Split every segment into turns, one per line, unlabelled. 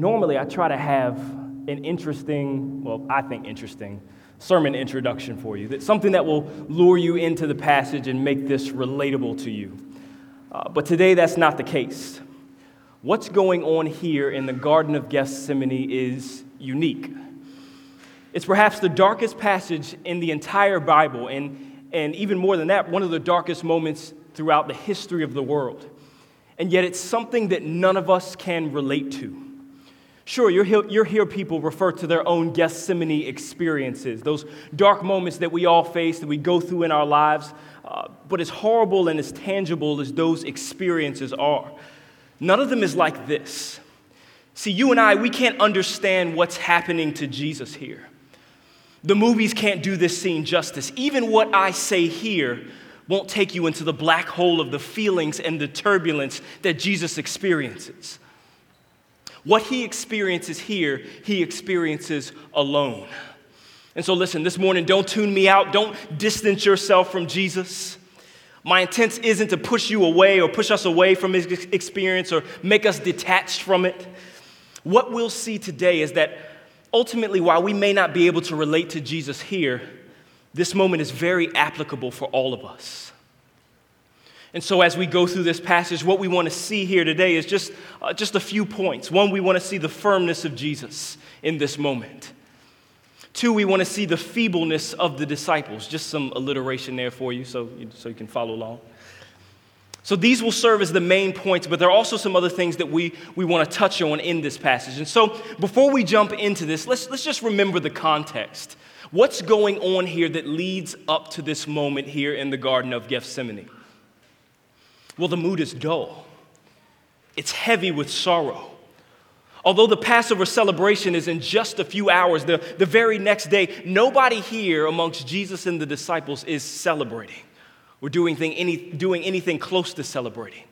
normally I try to have an interesting, well, I think interesting, sermon introduction for you. That's something that will lure you into the passage and make this relatable to you. Uh, but today that's not the case. What's going on here in the Garden of Gethsemane is unique. It's perhaps the darkest passage in the entire Bible, and, and even more than that, one of the darkest moments throughout the history of the world. And yet, it's something that none of us can relate to. Sure, you hear, hear people refer to their own Gethsemane experiences, those dark moments that we all face, that we go through in our lives. Uh, but as horrible and as tangible as those experiences are, none of them is like this. See, you and I, we can't understand what's happening to Jesus here. The movies can't do this scene justice. Even what I say here won't take you into the black hole of the feelings and the turbulence that Jesus experiences. What he experiences here, he experiences alone. And so, listen, this morning, don't tune me out. Don't distance yourself from Jesus. My intent isn't to push you away or push us away from his experience or make us detached from it. What we'll see today is that ultimately, while we may not be able to relate to Jesus here, this moment is very applicable for all of us. And so, as we go through this passage, what we want to see here today is just, uh, just a few points. One, we want to see the firmness of Jesus in this moment. Two, we want to see the feebleness of the disciples. Just some alliteration there for you so, you so you can follow along. So, these will serve as the main points, but there are also some other things that we, we want to touch on in this passage. And so, before we jump into this, let's, let's just remember the context. What's going on here that leads up to this moment here in the Garden of Gethsemane? Well, the mood is dull, it's heavy with sorrow. Although the Passover celebration is in just a few hours, the, the very next day, nobody here amongst Jesus and the disciples is celebrating or doing, thing, any, doing anything close to celebrating.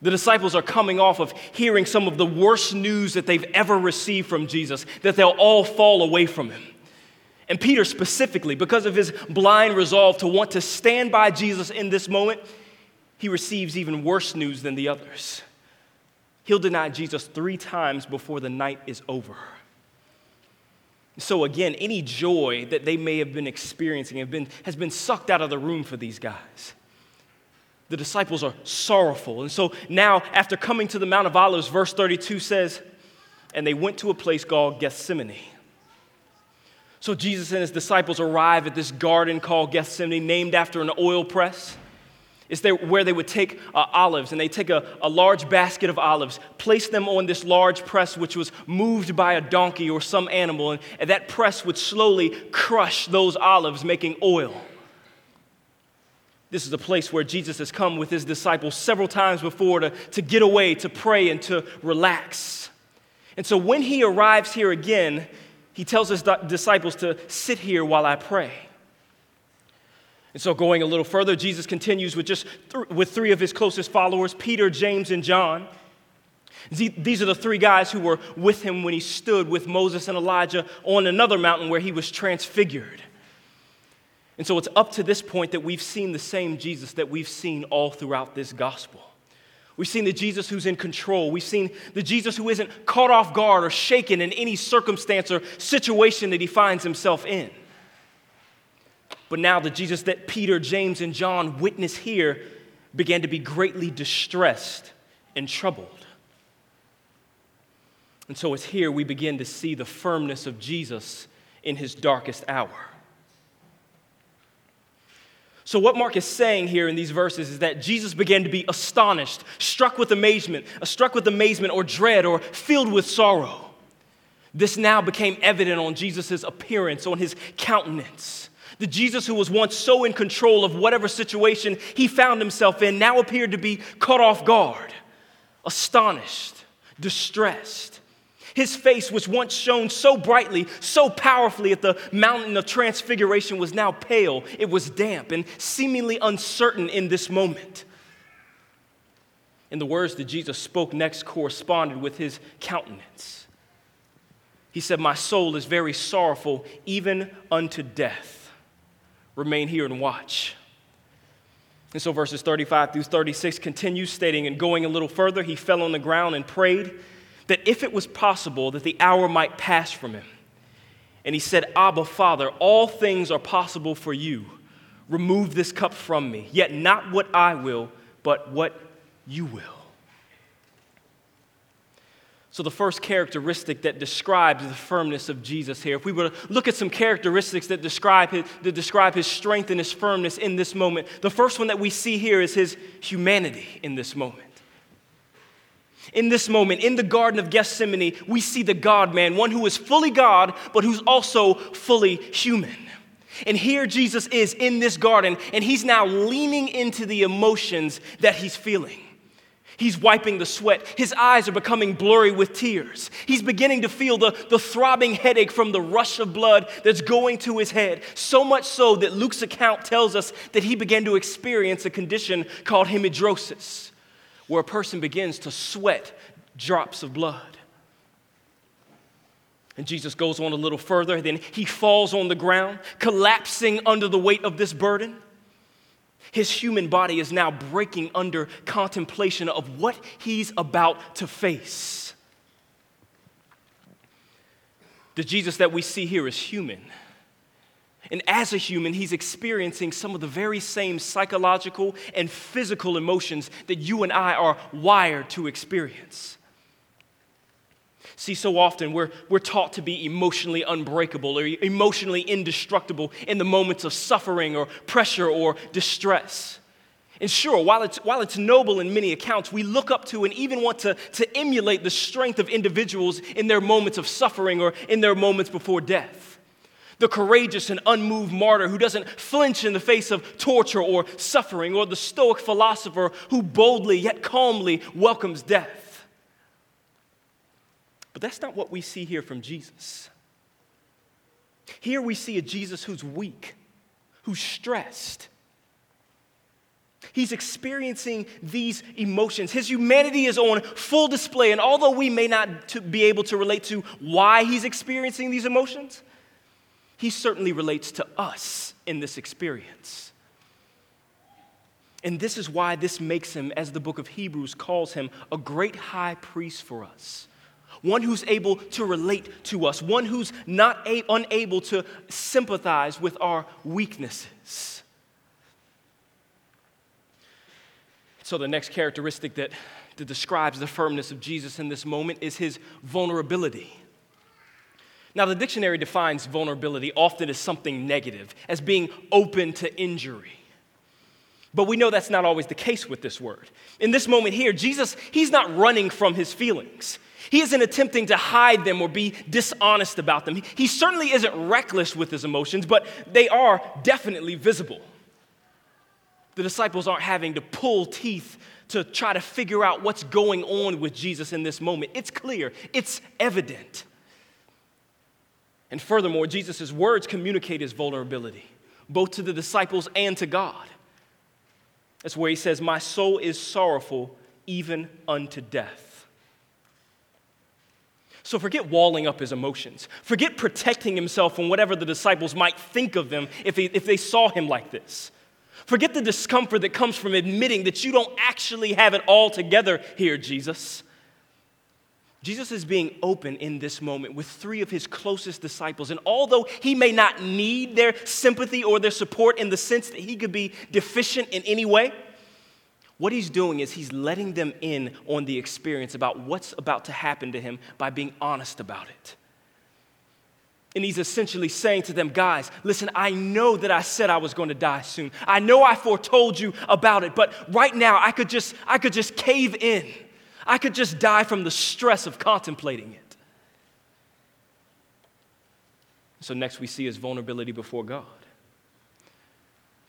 The disciples are coming off of hearing some of the worst news that they've ever received from Jesus, that they'll all fall away from him. And Peter, specifically, because of his blind resolve to want to stand by Jesus in this moment, he receives even worse news than the others. He'll deny Jesus three times before the night is over. So, again, any joy that they may have been experiencing have been, has been sucked out of the room for these guys. The disciples are sorrowful. And so now, after coming to the Mount of Olives, verse 32 says, and they went to a place called Gethsemane. So Jesus and his disciples arrive at this garden called Gethsemane, named after an oil press. It's there where they would take uh, olives and they take a, a large basket of olives, place them on this large press, which was moved by a donkey or some animal, and, and that press would slowly crush those olives, making oil. This is a place where Jesus has come with his disciples several times before to, to get away, to pray, and to relax. And so when he arrives here again, he tells his disciples to sit here while I pray. And so, going a little further, Jesus continues with just th- with three of his closest followers, Peter, James, and John. These are the three guys who were with him when he stood with Moses and Elijah on another mountain where he was transfigured. And so, it's up to this point that we've seen the same Jesus that we've seen all throughout this gospel. We've seen the Jesus who's in control. We've seen the Jesus who isn't caught off guard or shaken in any circumstance or situation that he finds himself in. But now the Jesus that Peter, James, and John witness here began to be greatly distressed and troubled. And so it's here we begin to see the firmness of Jesus in his darkest hour. So, what Mark is saying here in these verses is that Jesus began to be astonished, struck with amazement, struck with amazement or dread or filled with sorrow. This now became evident on Jesus' appearance, on his countenance. The Jesus who was once so in control of whatever situation he found himself in now appeared to be caught off guard, astonished, distressed. His face, which once shone so brightly, so powerfully at the mountain of transfiguration, was now pale. It was damp and seemingly uncertain in this moment. And the words that Jesus spoke next corresponded with his countenance. He said, My soul is very sorrowful, even unto death remain here and watch. And so verses 35 through 36 continue stating, and going a little further, he fell on the ground and prayed, that if it was possible that the hour might pass from him. And he said, Abba, Father, all things are possible for you. Remove this cup from me, yet not what I will, but what you will. So, the first characteristic that describes the firmness of Jesus here, if we were to look at some characteristics that describe, his, that describe his strength and his firmness in this moment, the first one that we see here is his humanity in this moment. In this moment, in the Garden of Gethsemane, we see the God man, one who is fully God, but who's also fully human. And here Jesus is in this garden, and he's now leaning into the emotions that he's feeling. He's wiping the sweat. His eyes are becoming blurry with tears. He's beginning to feel the, the throbbing headache from the rush of blood that's going to his head. So much so that Luke's account tells us that he began to experience a condition called hemidrosis, where a person begins to sweat drops of blood. And Jesus goes on a little further, then he falls on the ground, collapsing under the weight of this burden. His human body is now breaking under contemplation of what he's about to face. The Jesus that we see here is human. And as a human, he's experiencing some of the very same psychological and physical emotions that you and I are wired to experience. See, so often we're, we're taught to be emotionally unbreakable or emotionally indestructible in the moments of suffering or pressure or distress. And sure, while it's, while it's noble in many accounts, we look up to and even want to, to emulate the strength of individuals in their moments of suffering or in their moments before death. The courageous and unmoved martyr who doesn't flinch in the face of torture or suffering, or the stoic philosopher who boldly yet calmly welcomes death. But that's not what we see here from Jesus. Here we see a Jesus who's weak, who's stressed. He's experiencing these emotions. His humanity is on full display. And although we may not be able to relate to why he's experiencing these emotions, he certainly relates to us in this experience. And this is why this makes him, as the book of Hebrews calls him, a great high priest for us one who's able to relate to us, one who's not a- unable to sympathize with our weaknesses. So, the next characteristic that, that describes the firmness of Jesus in this moment is his vulnerability. Now, the dictionary defines vulnerability often as something negative, as being open to injury. But we know that's not always the case with this word. In this moment here, Jesus, he's not running from his feelings. He isn't attempting to hide them or be dishonest about them. He certainly isn't reckless with his emotions, but they are definitely visible. The disciples aren't having to pull teeth to try to figure out what's going on with Jesus in this moment. It's clear, it's evident. And furthermore, Jesus' words communicate his vulnerability, both to the disciples and to God. That's where he says, My soul is sorrowful even unto death. So forget walling up his emotions. Forget protecting himself from whatever the disciples might think of him if, he, if they saw him like this. Forget the discomfort that comes from admitting that you don't actually have it all together here, Jesus. Jesus is being open in this moment with three of his closest disciples. And although he may not need their sympathy or their support in the sense that he could be deficient in any way, what he's doing is he's letting them in on the experience about what's about to happen to him by being honest about it. And he's essentially saying to them, guys, listen, I know that I said I was going to die soon. I know I foretold you about it, but right now I could just I could just cave in. I could just die from the stress of contemplating it. So next we see his vulnerability before God.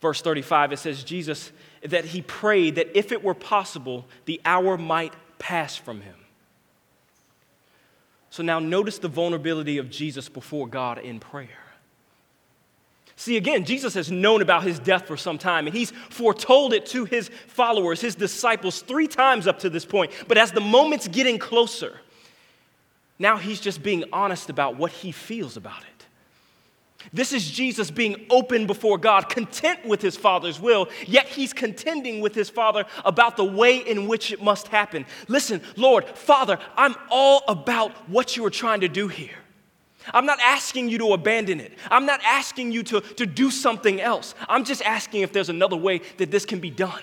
Verse 35, it says, Jesus, that he prayed that if it were possible, the hour might pass from him. So now notice the vulnerability of Jesus before God in prayer. See, again, Jesus has known about his death for some time, and he's foretold it to his followers, his disciples, three times up to this point. But as the moment's getting closer, now he's just being honest about what he feels about it. This is Jesus being open before God, content with his Father's will, yet he's contending with his Father about the way in which it must happen. Listen, Lord, Father, I'm all about what you are trying to do here. I'm not asking you to abandon it. I'm not asking you to, to do something else. I'm just asking if there's another way that this can be done.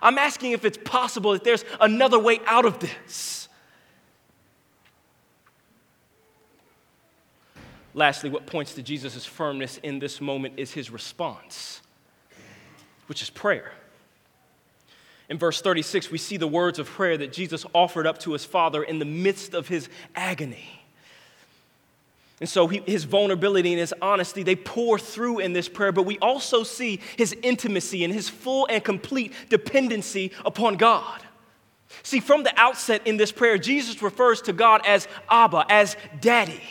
I'm asking if it's possible that there's another way out of this. Lastly, what points to Jesus' firmness in this moment is his response, which is prayer. In verse 36, we see the words of prayer that Jesus offered up to his Father in the midst of his agony. And so he, his vulnerability and his honesty, they pour through in this prayer, but we also see his intimacy and his full and complete dependency upon God. See, from the outset in this prayer, Jesus refers to God as Abba, as Daddy.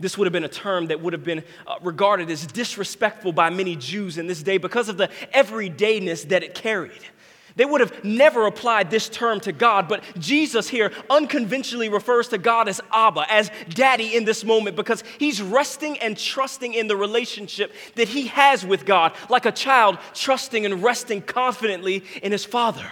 This would have been a term that would have been uh, regarded as disrespectful by many Jews in this day because of the everydayness that it carried. They would have never applied this term to God, but Jesus here unconventionally refers to God as Abba, as daddy in this moment, because he's resting and trusting in the relationship that he has with God, like a child trusting and resting confidently in his father.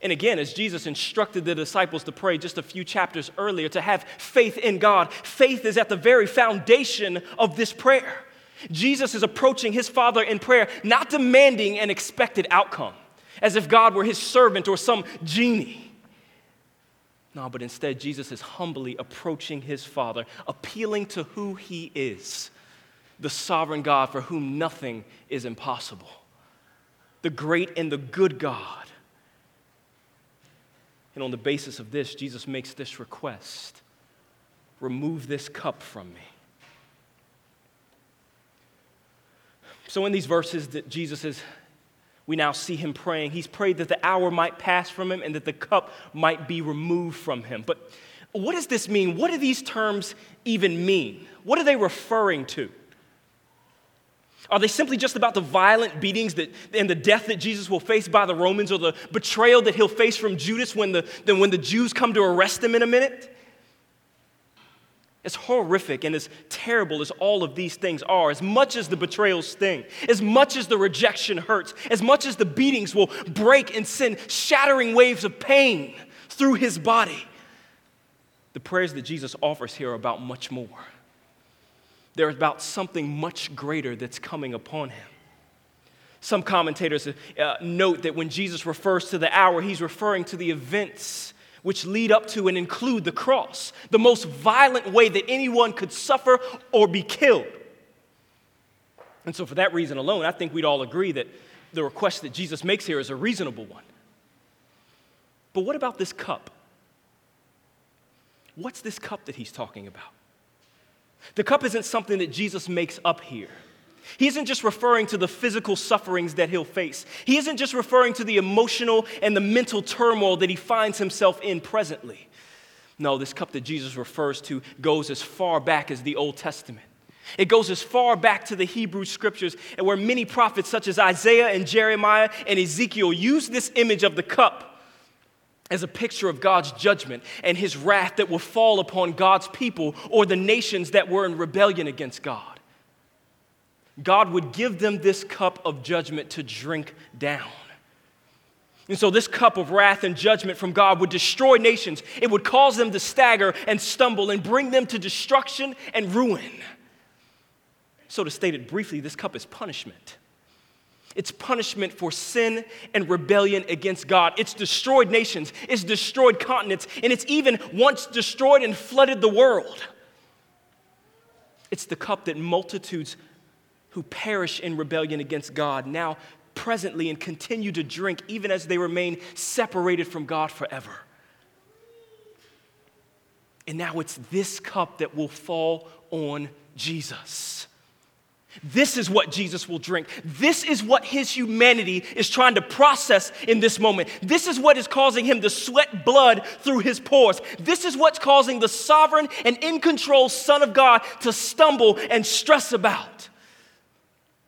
And again, as Jesus instructed the disciples to pray just a few chapters earlier, to have faith in God, faith is at the very foundation of this prayer. Jesus is approaching his Father in prayer, not demanding an expected outcome, as if God were his servant or some genie. No, but instead, Jesus is humbly approaching his Father, appealing to who he is the sovereign God for whom nothing is impossible, the great and the good God. And on the basis of this, Jesus makes this request remove this cup from me. So, in these verses that Jesus is, we now see him praying. He's prayed that the hour might pass from him and that the cup might be removed from him. But what does this mean? What do these terms even mean? What are they referring to? Are they simply just about the violent beatings that, and the death that Jesus will face by the Romans or the betrayal that he'll face from Judas when the, when the Jews come to arrest him in a minute? As horrific and as terrible as all of these things are, as much as the betrayals sting, as much as the rejection hurts, as much as the beatings will break and send shattering waves of pain through his body, the prayers that Jesus offers here are about much more. They're about something much greater that's coming upon him. Some commentators uh, note that when Jesus refers to the hour, he's referring to the events which lead up to and include the cross, the most violent way that anyone could suffer or be killed. And so, for that reason alone, I think we'd all agree that the request that Jesus makes here is a reasonable one. But what about this cup? What's this cup that he's talking about? The cup isn't something that Jesus makes up here. He isn't just referring to the physical sufferings that he'll face. He isn't just referring to the emotional and the mental turmoil that he finds himself in presently. No, this cup that Jesus refers to goes as far back as the Old Testament. It goes as far back to the Hebrew scriptures, and where many prophets, such as Isaiah and Jeremiah and Ezekiel, use this image of the cup as a picture of God's judgment and his wrath that will fall upon God's people or the nations that were in rebellion against God. God would give them this cup of judgment to drink down. And so, this cup of wrath and judgment from God would destroy nations. It would cause them to stagger and stumble and bring them to destruction and ruin. So, to state it briefly, this cup is punishment. It's punishment for sin and rebellion against God. It's destroyed nations, it's destroyed continents, and it's even once destroyed and flooded the world. It's the cup that multitudes who perish in rebellion against God now presently and continue to drink even as they remain separated from God forever. And now it's this cup that will fall on Jesus. This is what Jesus will drink. This is what his humanity is trying to process in this moment. This is what is causing him to sweat blood through his pores. This is what's causing the sovereign and in control Son of God to stumble and stress about.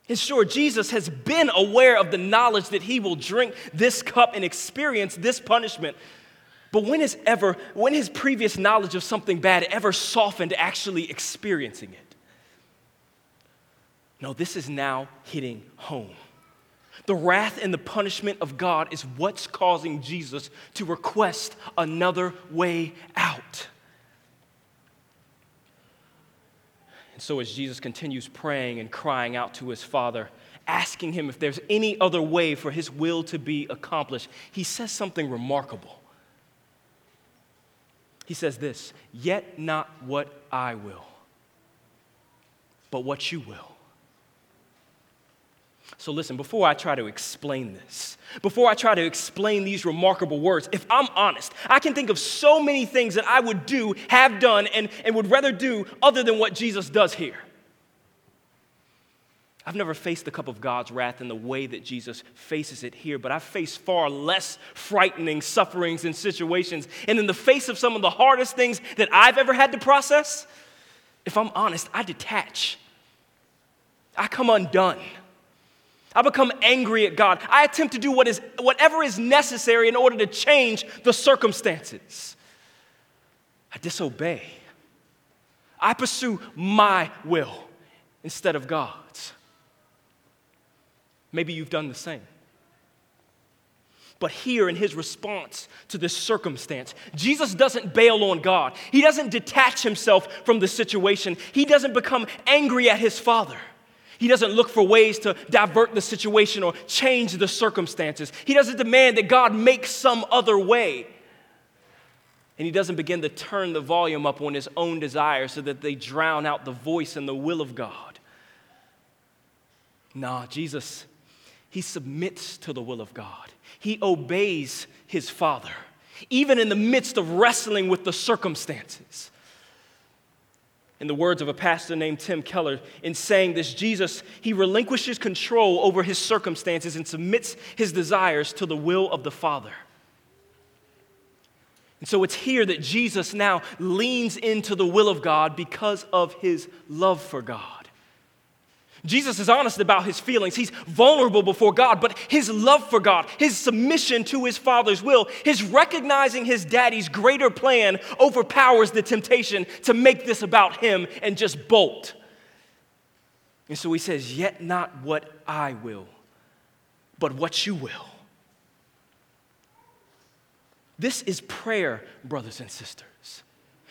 And sure, Jesus has been aware of the knowledge that he will drink this cup and experience this punishment. But when has ever, when his previous knowledge of something bad ever softened actually experiencing it? No, this is now hitting home. The wrath and the punishment of God is what's causing Jesus to request another way out. And so, as Jesus continues praying and crying out to his Father, asking him if there's any other way for his will to be accomplished, he says something remarkable. He says this Yet not what I will, but what you will. So, listen, before I try to explain this, before I try to explain these remarkable words, if I'm honest, I can think of so many things that I would do, have done, and, and would rather do other than what Jesus does here. I've never faced the cup of God's wrath in the way that Jesus faces it here, but I've faced far less frightening sufferings and situations. And in the face of some of the hardest things that I've ever had to process, if I'm honest, I detach. I come undone. I become angry at God. I attempt to do what is, whatever is necessary in order to change the circumstances. I disobey. I pursue my will instead of God's. Maybe you've done the same. But here in his response to this circumstance, Jesus doesn't bail on God. He doesn't detach himself from the situation. He doesn't become angry at his father. He doesn't look for ways to divert the situation or change the circumstances. He doesn't demand that God make some other way. And he doesn't begin to turn the volume up on his own desires so that they drown out the voice and the will of God. Nah, Jesus, he submits to the will of God. He obeys his Father, even in the midst of wrestling with the circumstances in the words of a pastor named Tim Keller, in saying this, Jesus, he relinquishes control over his circumstances and submits his desires to the will of the Father. And so it's here that Jesus now leans into the will of God because of his love for God. Jesus is honest about his feelings. He's vulnerable before God, but his love for God, his submission to his Father's will, his recognizing his daddy's greater plan overpowers the temptation to make this about him and just bolt. And so he says, Yet not what I will, but what you will. This is prayer, brothers and sisters.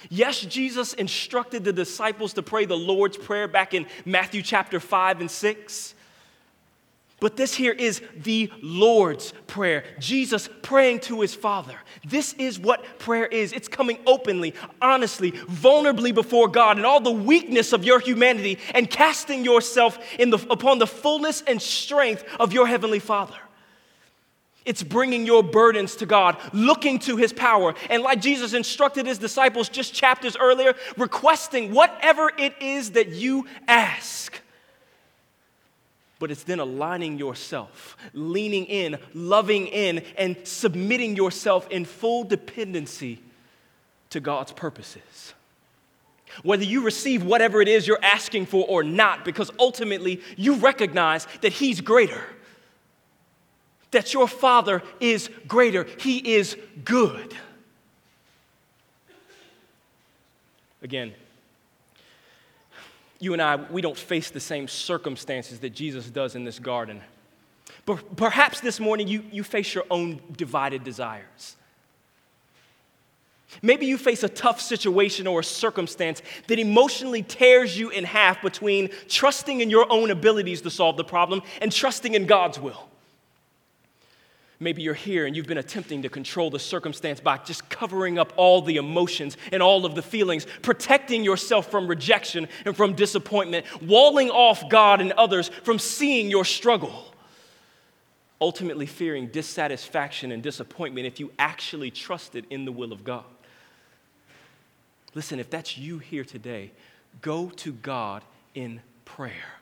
Yes, Jesus instructed the disciples to pray the Lord's Prayer back in Matthew chapter 5 and 6. But this here is the Lord's Prayer. Jesus praying to his Father. This is what prayer is. It's coming openly, honestly, vulnerably before God and all the weakness of your humanity and casting yourself in the, upon the fullness and strength of your Heavenly Father. It's bringing your burdens to God, looking to His power. And like Jesus instructed His disciples just chapters earlier, requesting whatever it is that you ask. But it's then aligning yourself, leaning in, loving in, and submitting yourself in full dependency to God's purposes. Whether you receive whatever it is you're asking for or not, because ultimately you recognize that He's greater that your Father is greater, He is good. Again, you and I, we don't face the same circumstances that Jesus does in this garden. But perhaps this morning you, you face your own divided desires. Maybe you face a tough situation or a circumstance that emotionally tears you in half between trusting in your own abilities to solve the problem and trusting in God's will. Maybe you're here and you've been attempting to control the circumstance by just covering up all the emotions and all of the feelings, protecting yourself from rejection and from disappointment, walling off God and others from seeing your struggle. Ultimately, fearing dissatisfaction and disappointment if you actually trusted in the will of God. Listen, if that's you here today, go to God in prayer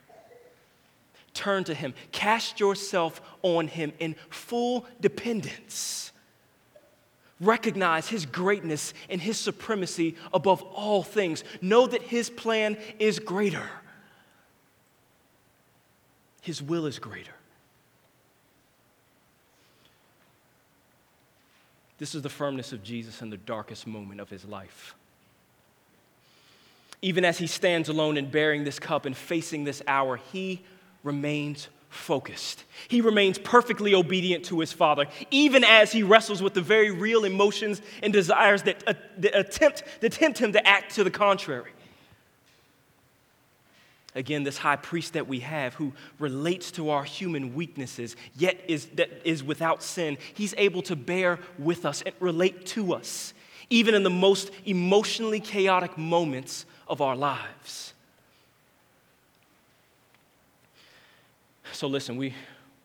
turn to Him. Cast yourself on Him in full dependence. Recognize His greatness and His supremacy above all things. Know that His plan is greater, His will is greater. This is the firmness of Jesus in the darkest moment of his life. Even as he stands alone and bearing this cup and facing this hour, he remains focused. He remains perfectly obedient to his Father, even as he wrestles with the very real emotions and desires that, uh, that, attempt, that tempt him to act to the contrary. Again, this high priest that we have who relates to our human weaknesses, yet is, that is without sin, he's able to bear with us and relate to us, even in the most emotionally chaotic moments of our lives. So, listen, we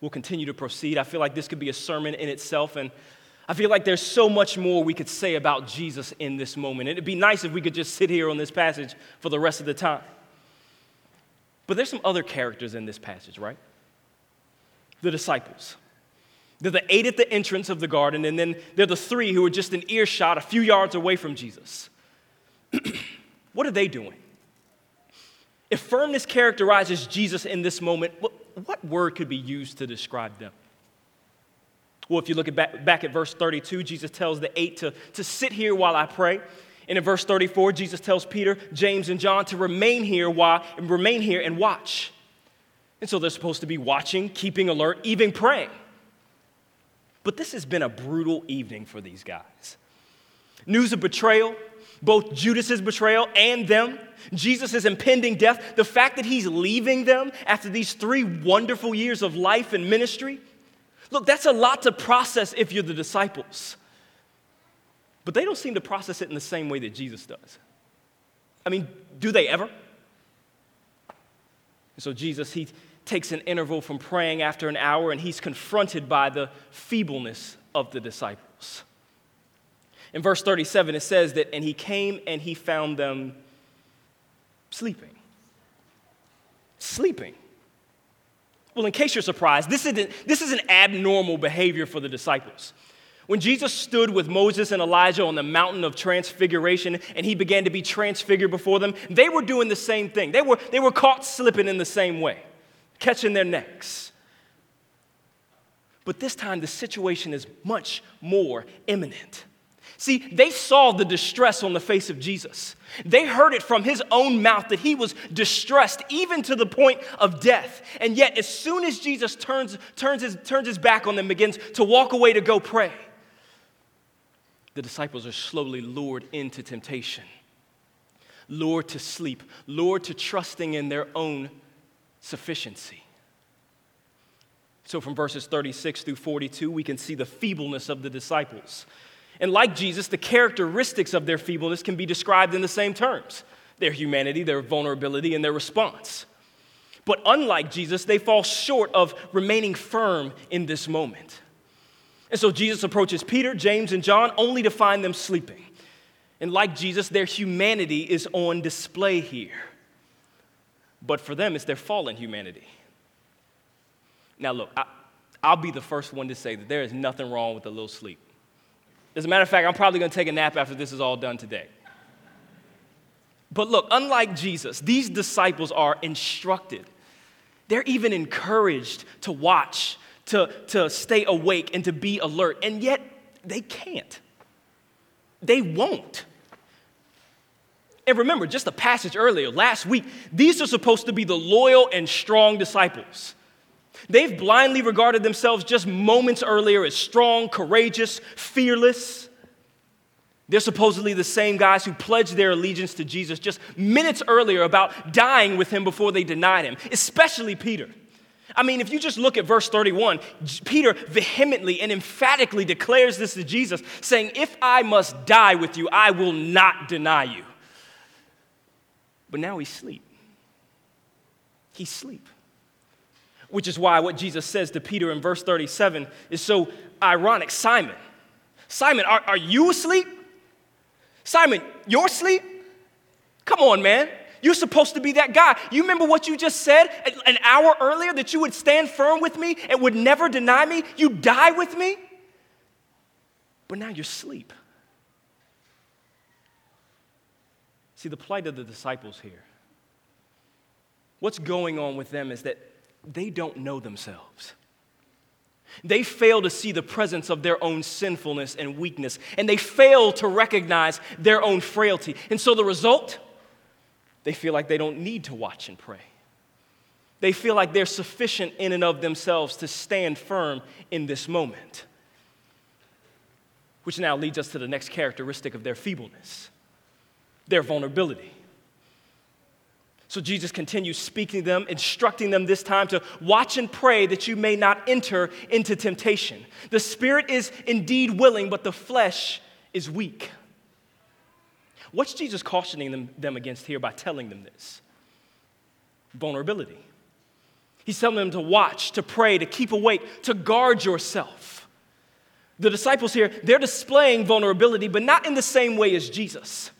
will continue to proceed. I feel like this could be a sermon in itself, and I feel like there's so much more we could say about Jesus in this moment. It'd be nice if we could just sit here on this passage for the rest of the time. But there's some other characters in this passage, right? The disciples. They're the eight at the entrance of the garden, and then they're the three who are just an earshot a few yards away from Jesus. what are they doing? If firmness characterizes Jesus in this moment, what, what word could be used to describe them? Well, if you look at back, back at verse 32, Jesus tells the eight to, to sit here while I pray. And in verse 34, Jesus tells Peter, James, and John to remain here while remain here and watch. And so they're supposed to be watching, keeping alert, even praying. But this has been a brutal evening for these guys. News of betrayal, both Judas's betrayal and them, Jesus' impending death, the fact that he's leaving them after these three wonderful years of life and ministry. Look, that's a lot to process if you're the disciples. But they don't seem to process it in the same way that Jesus does. I mean, do they ever? And so Jesus, he takes an interval from praying after an hour and he's confronted by the feebleness of the disciples. In verse 37, it says that, and he came and he found them sleeping. Sleeping. Well, in case you're surprised, this isn't, this is an abnormal behavior for the disciples. When Jesus stood with Moses and Elijah on the mountain of transfiguration and he began to be transfigured before them, they were doing the same thing. They were, they were caught slipping in the same way, catching their necks. But this time, the situation is much more imminent. See, they saw the distress on the face of Jesus. They heard it from his own mouth that he was distressed, even to the point of death. And yet, as soon as Jesus turns, turns, his, turns his back on them, begins to walk away to go pray, the disciples are slowly lured into temptation, lured to sleep, lured to trusting in their own sufficiency. So, from verses 36 through 42, we can see the feebleness of the disciples. And like Jesus, the characteristics of their feebleness can be described in the same terms their humanity, their vulnerability, and their response. But unlike Jesus, they fall short of remaining firm in this moment. And so Jesus approaches Peter, James, and John only to find them sleeping. And like Jesus, their humanity is on display here. But for them, it's their fallen humanity. Now, look, I, will be the first one to say that there is nothing wrong with a little sleep. As a matter of fact, I'm probably going to take a nap after this is all done today. But look, unlike Jesus, these disciples are instructed. They're even encouraged to watch to, to stay awake and to be alert, and yet they can't. They won't. And remember, just a passage earlier, last week, these are supposed to be the loyal and strong disciples. They've blindly regarded themselves just moments earlier as strong, courageous, fearless. They're supposedly the same guys who pledged their allegiance to Jesus just minutes earlier about dying with him before they denied him, especially Peter. I mean, if you just look at verse 31, Peter vehemently and emphatically declares this to Jesus, saying, If I must die with you, I will not deny you. But now he's asleep. He's asleep. Which is why what Jesus says to Peter in verse 37 is so ironic. Simon, Simon, are, are you asleep? Simon, you're asleep? Come on, man. You're supposed to be that guy. You remember what you just said an hour earlier that you would stand firm with me and would never deny me? You die with me? But now you're asleep. See, the plight of the disciples here, what's going on with them is that they don't know themselves. They fail to see the presence of their own sinfulness and weakness, and they fail to recognize their own frailty. And so the result, they feel like they don't need to watch and pray. They feel like they're sufficient in and of themselves to stand firm in this moment. Which now leads us to the next characteristic of their feebleness their vulnerability. So Jesus continues speaking to them, instructing them this time to watch and pray that you may not enter into temptation. The spirit is indeed willing, but the flesh is weak. What's Jesus cautioning them, them against here by telling them this? Vulnerability. He's telling them to watch, to pray, to keep awake, to guard yourself. The disciples here, they're displaying vulnerability, but not in the same way as Jesus.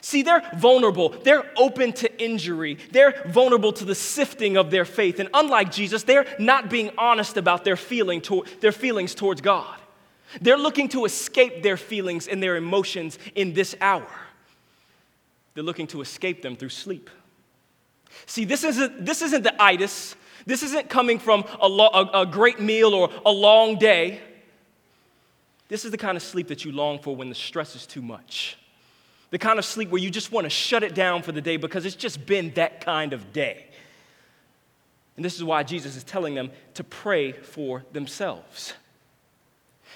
See, they're vulnerable. They're open to injury. They're vulnerable to the sifting of their faith. And unlike Jesus, they're not being honest about their, feeling to, their feelings towards God. They're looking to escape their feelings and their emotions in this hour. They're looking to escape them through sleep. See, this isn't, this isn't the itis this isn't coming from a, lo- a, a great meal or a long day. This is the kind of sleep that you long for when the stress is too much. The kind of sleep where you just want to shut it down for the day because it's just been that kind of day. And this is why Jesus is telling them to pray for themselves.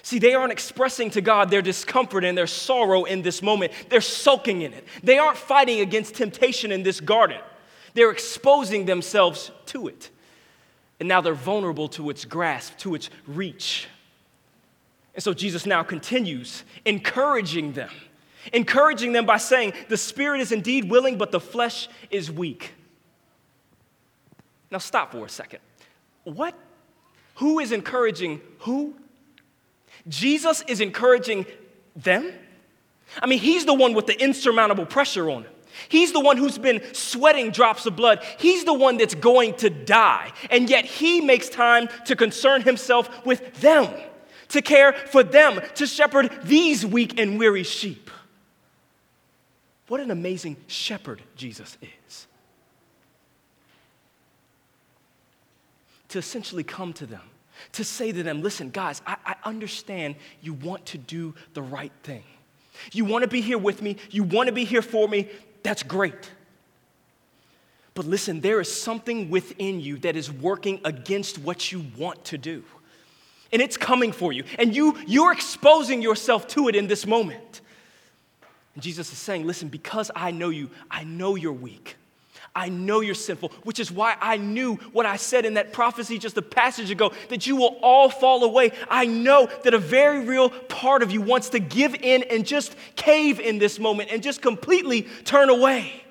See, they aren't expressing to God their discomfort and their sorrow in this moment. They're soaking in it. They aren't fighting against temptation in this garden. They're exposing themselves to it. And now they're vulnerable to its grasp, to its reach. And so Jesus now continues encouraging them, encouraging them by saying, The spirit is indeed willing, but the flesh is weak. Now stop for a second. What? Who is encouraging who? Jesus is encouraging them? I mean, he's the one with the insurmountable pressure on him. He's the one who's been sweating drops of blood. He's the one that's going to die. And yet he makes time to concern himself with them, to care for them, to shepherd these weak and weary sheep. What an amazing shepherd Jesus is. To essentially come to them, to say to them, listen, guys, I, I understand you want to do the right thing. You want to be here with me. You want to be here for me. That's great. But listen, there is something within you that is working against what you want to do. And it's coming for you. And you, you're exposing yourself to it in this moment. And Jesus is saying, listen, because I know you, I know you're weak. I know you're sinful, which is why I knew what I said in that prophecy just a passage ago that you will all fall away. I know that a very real part of you wants to give in and just cave in this moment and just completely turn away.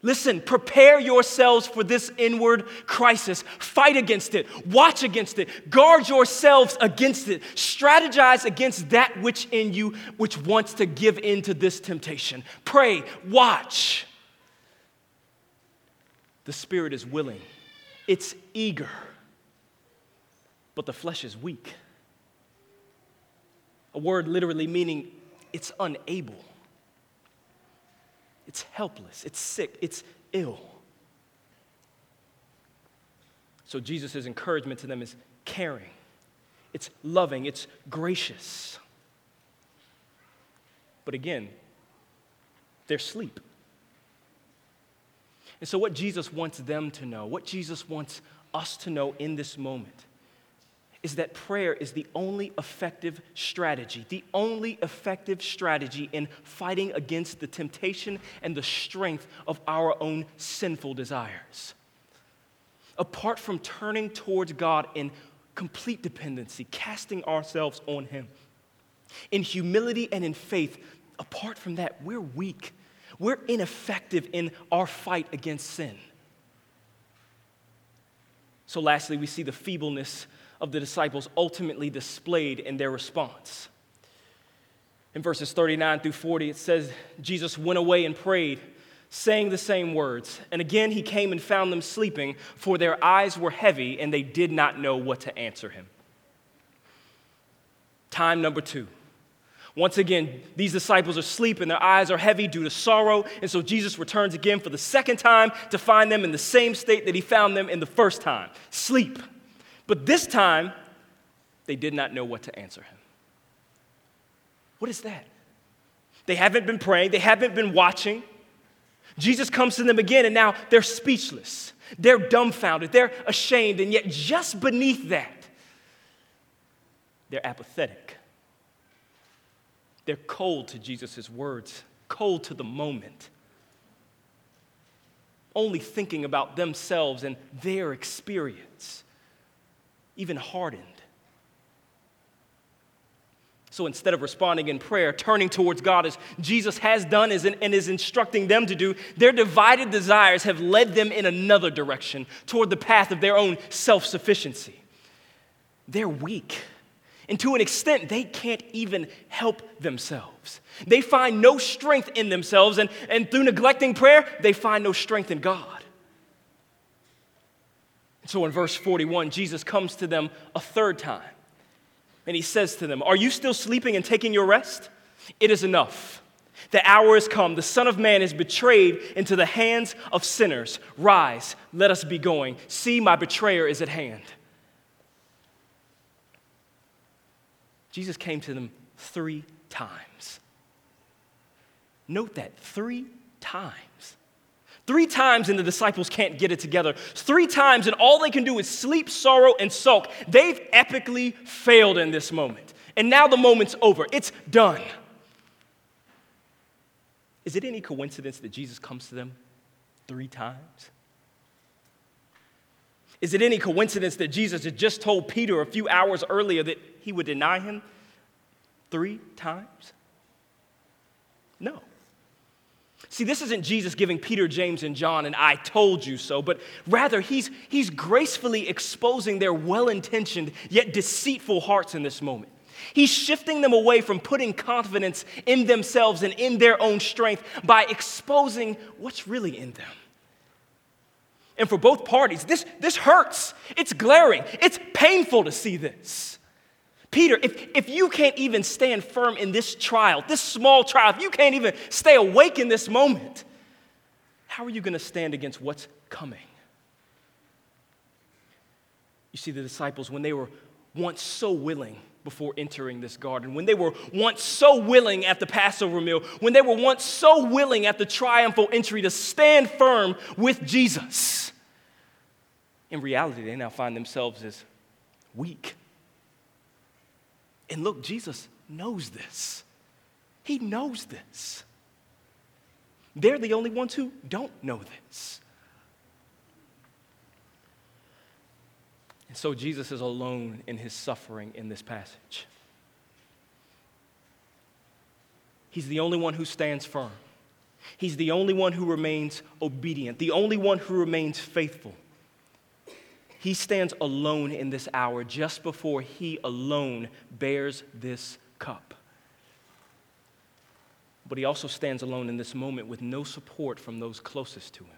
Listen, prepare yourselves for this inward crisis. Fight against it. Watch against it. Guard yourselves against it. Strategize against that which in you which wants to give in to this temptation. Pray, watch. The spirit is willing, it's eager, but the flesh is weak. A word literally meaning it's unable, it's helpless, it's sick, it's ill. So Jesus' encouragement to them is caring, it's loving, it's gracious. But again, they're sleep. And so, what Jesus wants them to know, what Jesus wants us to know in this moment, is that prayer is the only effective strategy, the only effective strategy in fighting against the temptation and the strength of our own sinful desires. Apart from turning towards God in complete dependency, casting ourselves on Him, in humility and in faith, apart from that, we're weak we're ineffective in our fight against sin. So, lastly, we see the feebleness of the disciples ultimately displayed in their response. In verses 39 through 40, it says, Jesus went away and prayed, saying the same words. And again, he came and found them sleeping, for their eyes were heavy and they did not know what to answer him. Time number two. Once again, these disciples are asleep and their eyes are heavy due to sorrow. And so Jesus returns again for the second time to find them in the same state that he found them in the first time sleep. But this time, they did not know what to answer him. What is that? They haven't been praying, they haven't been watching. Jesus comes to them again, and now they're speechless. They're dumbfounded. They're ashamed. And yet, just beneath that, they're apathetic. They're cold to Jesus' words, cold to the moment, only thinking about themselves and their experience, even hardened. So instead of responding in prayer, turning towards God as Jesus has done and is instructing them to do, their divided desires have led them in another direction toward the path of their own self sufficiency. They're weak. And to an extent, they can't even help themselves. They find no strength in themselves, and, and through neglecting prayer, they find no strength in God. So in verse 41, Jesus comes to them a third time and he says to them, Are you still sleeping and taking your rest? It is enough. The hour has come. The Son of Man is betrayed into the hands of sinners. Rise, let us be going. See, my betrayer is at hand. Jesus came to them three times. Note that three times. Three times, and the disciples can't get it together. Three times, and all they can do is sleep, sorrow, and sulk. They've epically failed in this moment. And now the moment's over, it's done. Is it any coincidence that Jesus comes to them three times? Is it any coincidence that Jesus had just told Peter a few hours earlier that he would deny him three times? No. See, this isn't Jesus giving Peter, James, and John an I told you so, but rather he's, he's gracefully exposing their well intentioned yet deceitful hearts in this moment. He's shifting them away from putting confidence in themselves and in their own strength by exposing what's really in them. And for both parties, this, this hurts. It's glaring. It's painful to see this. Peter, if, if you can't even stand firm in this trial, this small trial, if you can't even stay awake in this moment, how are you going to stand against what's coming? You see, the disciples, when they were once so willing before entering this garden, when they were once so willing at the Passover meal, when they were once so willing at the triumphal entry to stand firm with Jesus, in reality, they now find themselves as weak and look, Jesus knows this. He knows this. They're the only ones who don't know this. And so Jesus is alone in his suffering in this passage. He's the only one who stands firm. He's the only one who remains obedient, the only one who remains faithful. He stands alone in this hour just before he alone bears this cup. But he also stands alone in this moment with no support from those closest to him.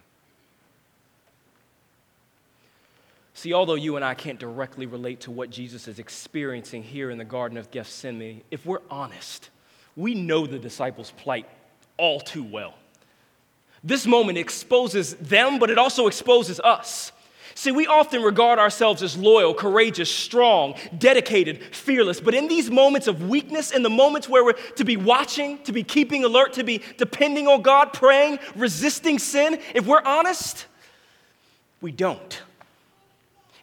See, although you and I can't directly relate to what Jesus is experiencing here in the Garden of Gethsemane, if we're honest, we know the disciples' plight all too well. This moment exposes them, but it also exposes us. See, we often regard ourselves as loyal, courageous, strong, dedicated, fearless. But in these moments of weakness, in the moments where we're to be watching, to be keeping alert, to be depending on God, praying, resisting sin, if we're honest, we don't.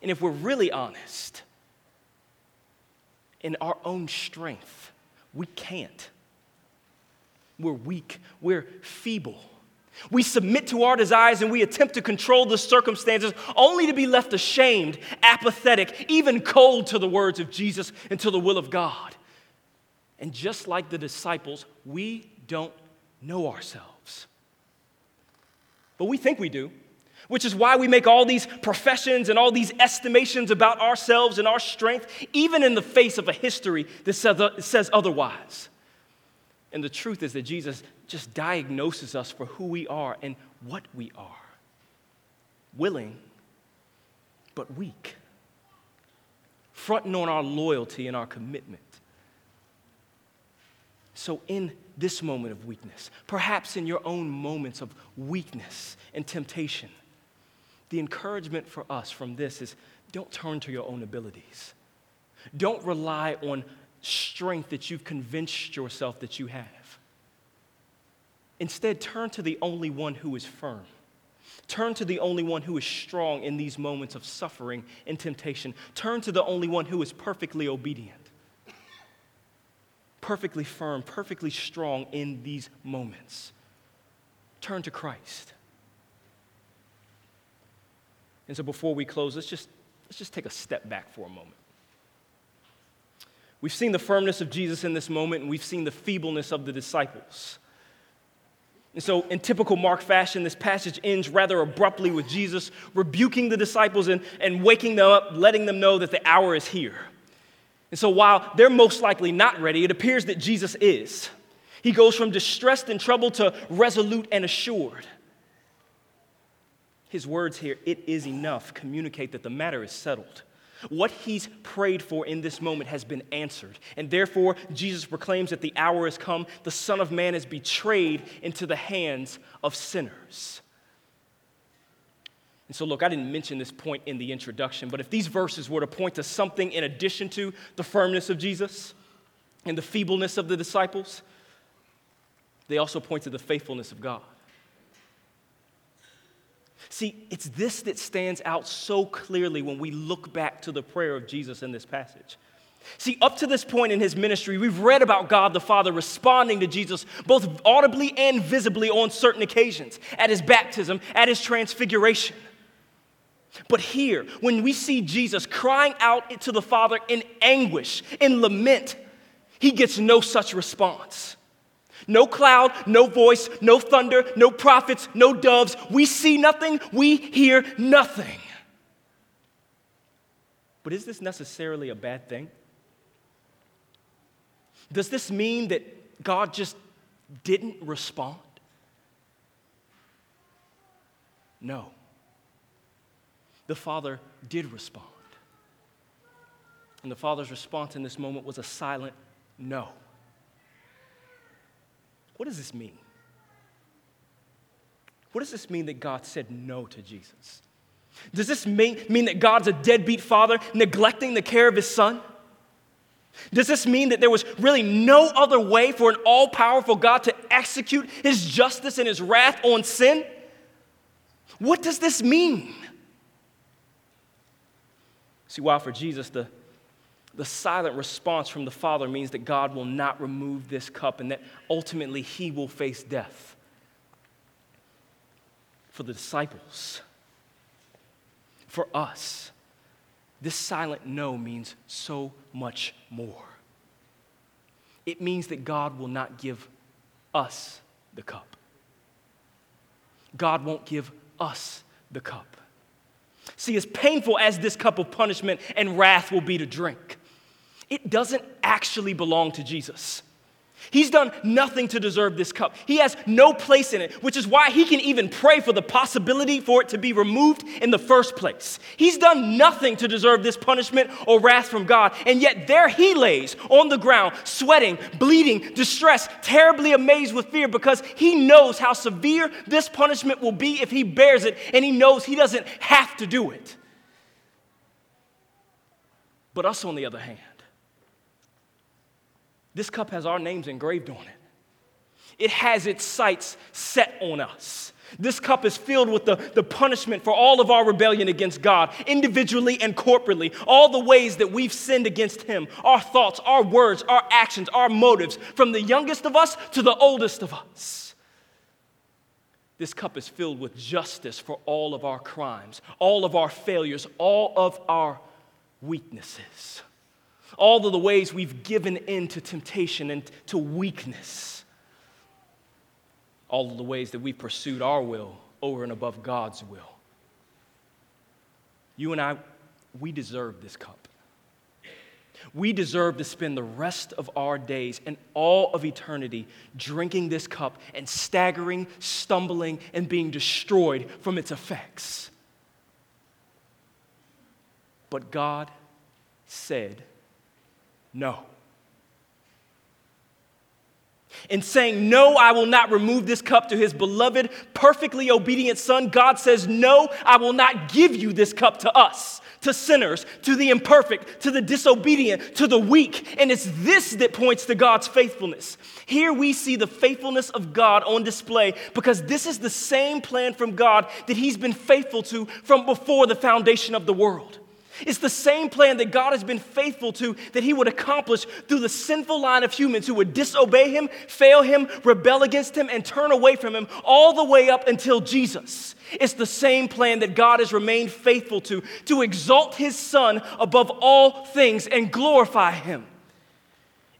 And if we're really honest, in our own strength, we can't. We're weak, we're feeble. We submit to our desires and we attempt to control the circumstances only to be left ashamed, apathetic, even cold to the words of Jesus and to the will of God. And just like the disciples, we don't know ourselves. But we think we do, which is why we make all these professions and all these estimations about ourselves and our strength, even in the face of a history that says otherwise. And the truth is that Jesus just diagnoses us for who we are and what we are willing, but weak, fronting on our loyalty and our commitment. So, in this moment of weakness, perhaps in your own moments of weakness and temptation, the encouragement for us from this is don't turn to your own abilities. Don't rely on strength that you've convinced yourself that you have. Instead, turn to the only one who is firm. Turn to the only one who is strong in these moments of suffering and temptation. Turn to the only one who is perfectly obedient, perfectly firm, perfectly strong in these moments. Turn to Christ. And so before we close, let's just, let's just take a step back for a moment. We've seen the firmness of Jesus in this moment, and we've seen the feebleness of the disciples. And so, in typical Mark fashion, this passage ends rather abruptly with Jesus rebuking the disciples and, and waking them up, letting them know that the hour is here. And so, while they're most likely not ready, it appears that Jesus is. He goes from distressed and troubled to resolute and assured. His words here, it is enough, communicate that the matter is settled. What he's prayed for in this moment has been answered. And therefore, Jesus proclaims that the hour has come. The Son of Man is betrayed into the hands of sinners. And so, look, I didn't mention this point in the introduction, but if these verses were to point to something in addition to the firmness of Jesus and the feebleness of the disciples, they also point to the faithfulness of God. See, it's this that stands out so clearly when we look back to the prayer of Jesus in this passage. See, up to this point in his ministry, we've read about God the Father responding to Jesus both audibly and visibly on certain occasions at his baptism, at his transfiguration. But here, when we see Jesus crying out to the Father in anguish, in lament, he gets no such response. No cloud, no voice, no thunder, no prophets, no doves. We see nothing, we hear nothing. But is this necessarily a bad thing? Does this mean that God just didn't respond? No. The Father did respond. And the Father's response in this moment was a silent no. What does this mean? What does this mean that God said no to Jesus? Does this mean, mean that God's a deadbeat father neglecting the care of his son? Does this mean that there was really no other way for an all powerful God to execute his justice and his wrath on sin? What does this mean? See, while for Jesus, the the silent response from the Father means that God will not remove this cup and that ultimately he will face death. For the disciples, for us, this silent no means so much more. It means that God will not give us the cup. God won't give us the cup. See, as painful as this cup of punishment and wrath will be to drink, it doesn't actually belong to Jesus. He's done nothing to deserve this cup. He has no place in it, which is why he can even pray for the possibility for it to be removed in the first place. He's done nothing to deserve this punishment or wrath from God, and yet there he lays on the ground, sweating, bleeding, distressed, terribly amazed with fear because he knows how severe this punishment will be if he bears it, and he knows he doesn't have to do it. But us, on the other hand, this cup has our names engraved on it. It has its sights set on us. This cup is filled with the, the punishment for all of our rebellion against God, individually and corporately, all the ways that we've sinned against Him, our thoughts, our words, our actions, our motives, from the youngest of us to the oldest of us. This cup is filled with justice for all of our crimes, all of our failures, all of our weaknesses all of the ways we've given in to temptation and to weakness, all of the ways that we've pursued our will over and above God's will. You and I, we deserve this cup. We deserve to spend the rest of our days and all of eternity drinking this cup and staggering, stumbling, and being destroyed from its effects. But God said, no. In saying, No, I will not remove this cup to his beloved, perfectly obedient son, God says, No, I will not give you this cup to us, to sinners, to the imperfect, to the disobedient, to the weak. And it's this that points to God's faithfulness. Here we see the faithfulness of God on display because this is the same plan from God that he's been faithful to from before the foundation of the world. It's the same plan that God has been faithful to that He would accomplish through the sinful line of humans who would disobey Him, fail Him, rebel against Him, and turn away from Him, all the way up until Jesus. It's the same plan that God has remained faithful to, to exalt His Son above all things and glorify Him.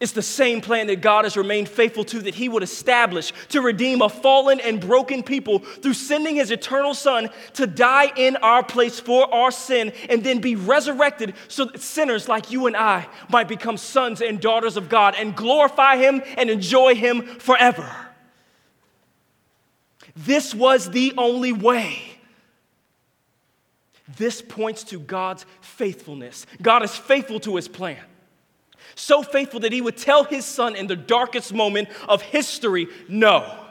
It's the same plan that God has remained faithful to that He would establish to redeem a fallen and broken people through sending His eternal Son to die in our place for our sin and then be resurrected so that sinners like you and I might become sons and daughters of God and glorify Him and enjoy Him forever. This was the only way. This points to God's faithfulness. God is faithful to His plan so faithful that he would tell his son in the darkest moment of history, no.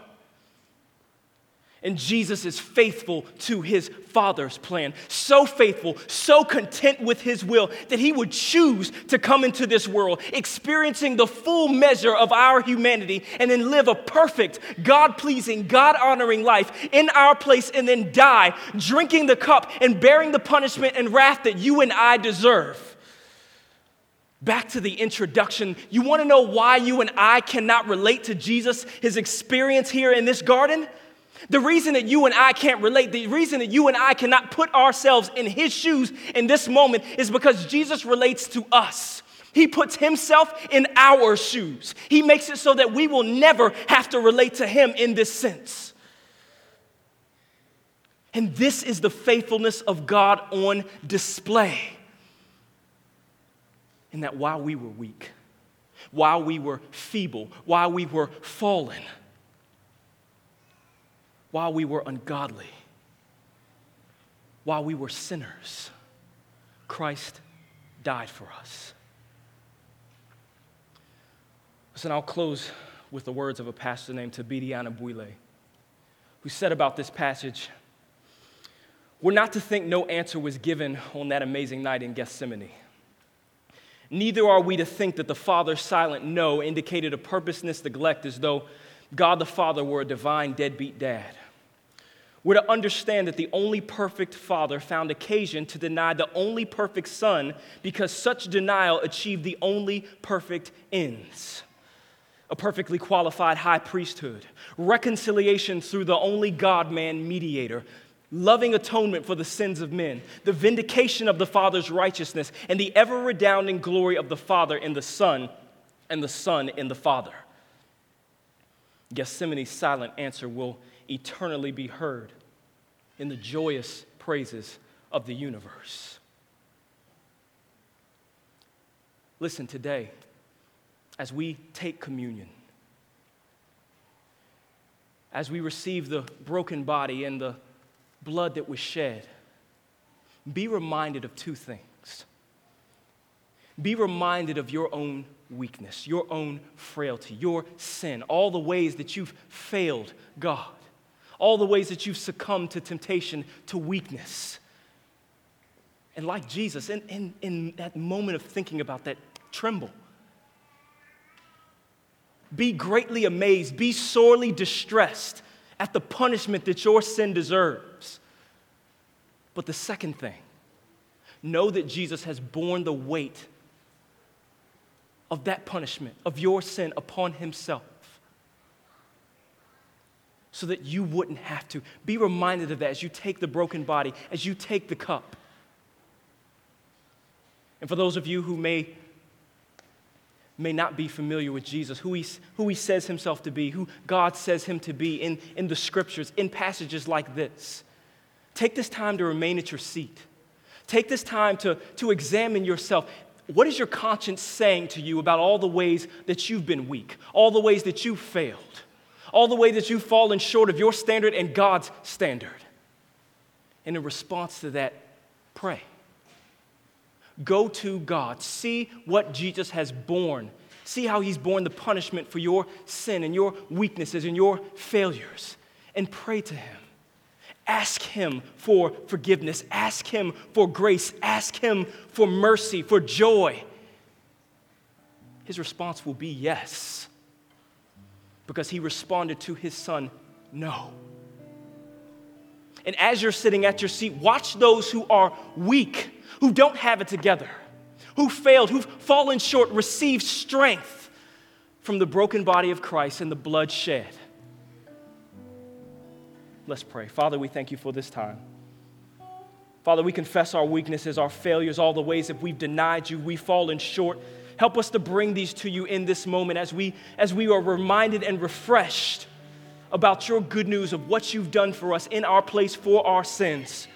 And Jesus is faithful to his Father's plan. So faithful, so content with his will that he would choose to come into this world, experiencing the full measure of our humanity, and then live a perfect, God pleasing, God honoring life in our place, and then die, drinking the cup and bearing the punishment and wrath that you and I deserve. Back to the introduction. You want to know why you and I cannot relate to Jesus, his experience here in this garden? The reason that you and I can't relate, the reason that you and I cannot put ourselves in his shoes in this moment is because Jesus relates to us. He puts himself in our shoes. He makes it so that we will never have to relate to him in this sense. And this is the faithfulness of God on display in that while we were weak, while we were feeble, while we were fallen, while we were ungodly, while we were sinners, Christ died for us. Listen, I'll close with the words of a pastor named Thabiti Anyabwile, who said about this passage We're not to think no answer was given on that amazing night in Gethsemane. Neither are we to think that the Father's silent no indicated a purposeless neglect as though God the Father were a divine deadbeat dad. We're to understand that the only perfect Father found occasion to deny the only perfect Son because such denial achieved the only perfect ends a perfectly qualified high priesthood, reconciliation through the only God man mediator, loving atonement for the sins of men, the vindication of the Father's righteousness, and the ever redounding glory of the Father in the Son, and the Son in the Father. Gethsemane's silent answer will eternally be heard in the joyous praises of the universe. Listen, today, as we take communion, as we receive the broken body and the blood that was shed, be reminded of two things. Be reminded of your own weakness, your own frailty, your sin, all the ways that you've failed God, all the ways that you've succumbed to temptation, to weakness. And like Jesus, in, in, in that moment of thinking about that, tremble. Be greatly amazed, be sorely distressed at the punishment that your sin deserves. But the second thing, know that Jesus has borne the weight of that punishment, of your sin upon himself, so that you wouldn't have to. Be reminded of that as you take the broken body, as you take the cup. And for those of you who may may not be familiar with Jesus, who he, who he says himself to be, who God says him to be in, in the scriptures, in passages like this. Take this time to remain at your seat. Take this time to, to examine yourself. What is your conscience saying to you about all the ways that you've been weak, all the ways that you've failed, all the ways that you've fallen short of your standard and God's standard? And in response to that, pray. Go to God. See what Jesus has borne. See how he's borne the punishment for your sin and your weaknesses and your failures. And pray to him. Ask him for forgiveness. Ask him for grace. Ask him for mercy, for joy. His response will be yes, because he responded to his son, no. And as you're sitting at your seat, watch those who are weak, who don't have it together, who failed, who've fallen short, receive strength from the broken body of Christ and the blood shed. Let's pray. Father, we thank you for this time. Father, we confess our weaknesses, our failures, all the ways that we've denied you, we've fallen short. Help us to bring these to you in this moment as we, as we are reminded and refreshed about your good news of what you've done for us in our place for our sins.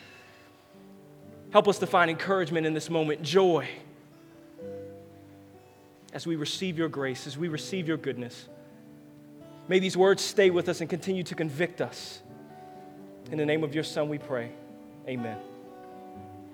Help us to find encouragement in this moment, joy, as we receive your grace, as we receive your goodness. May these words stay with us and continue to convict us. In the name of your Son, we pray. Amen.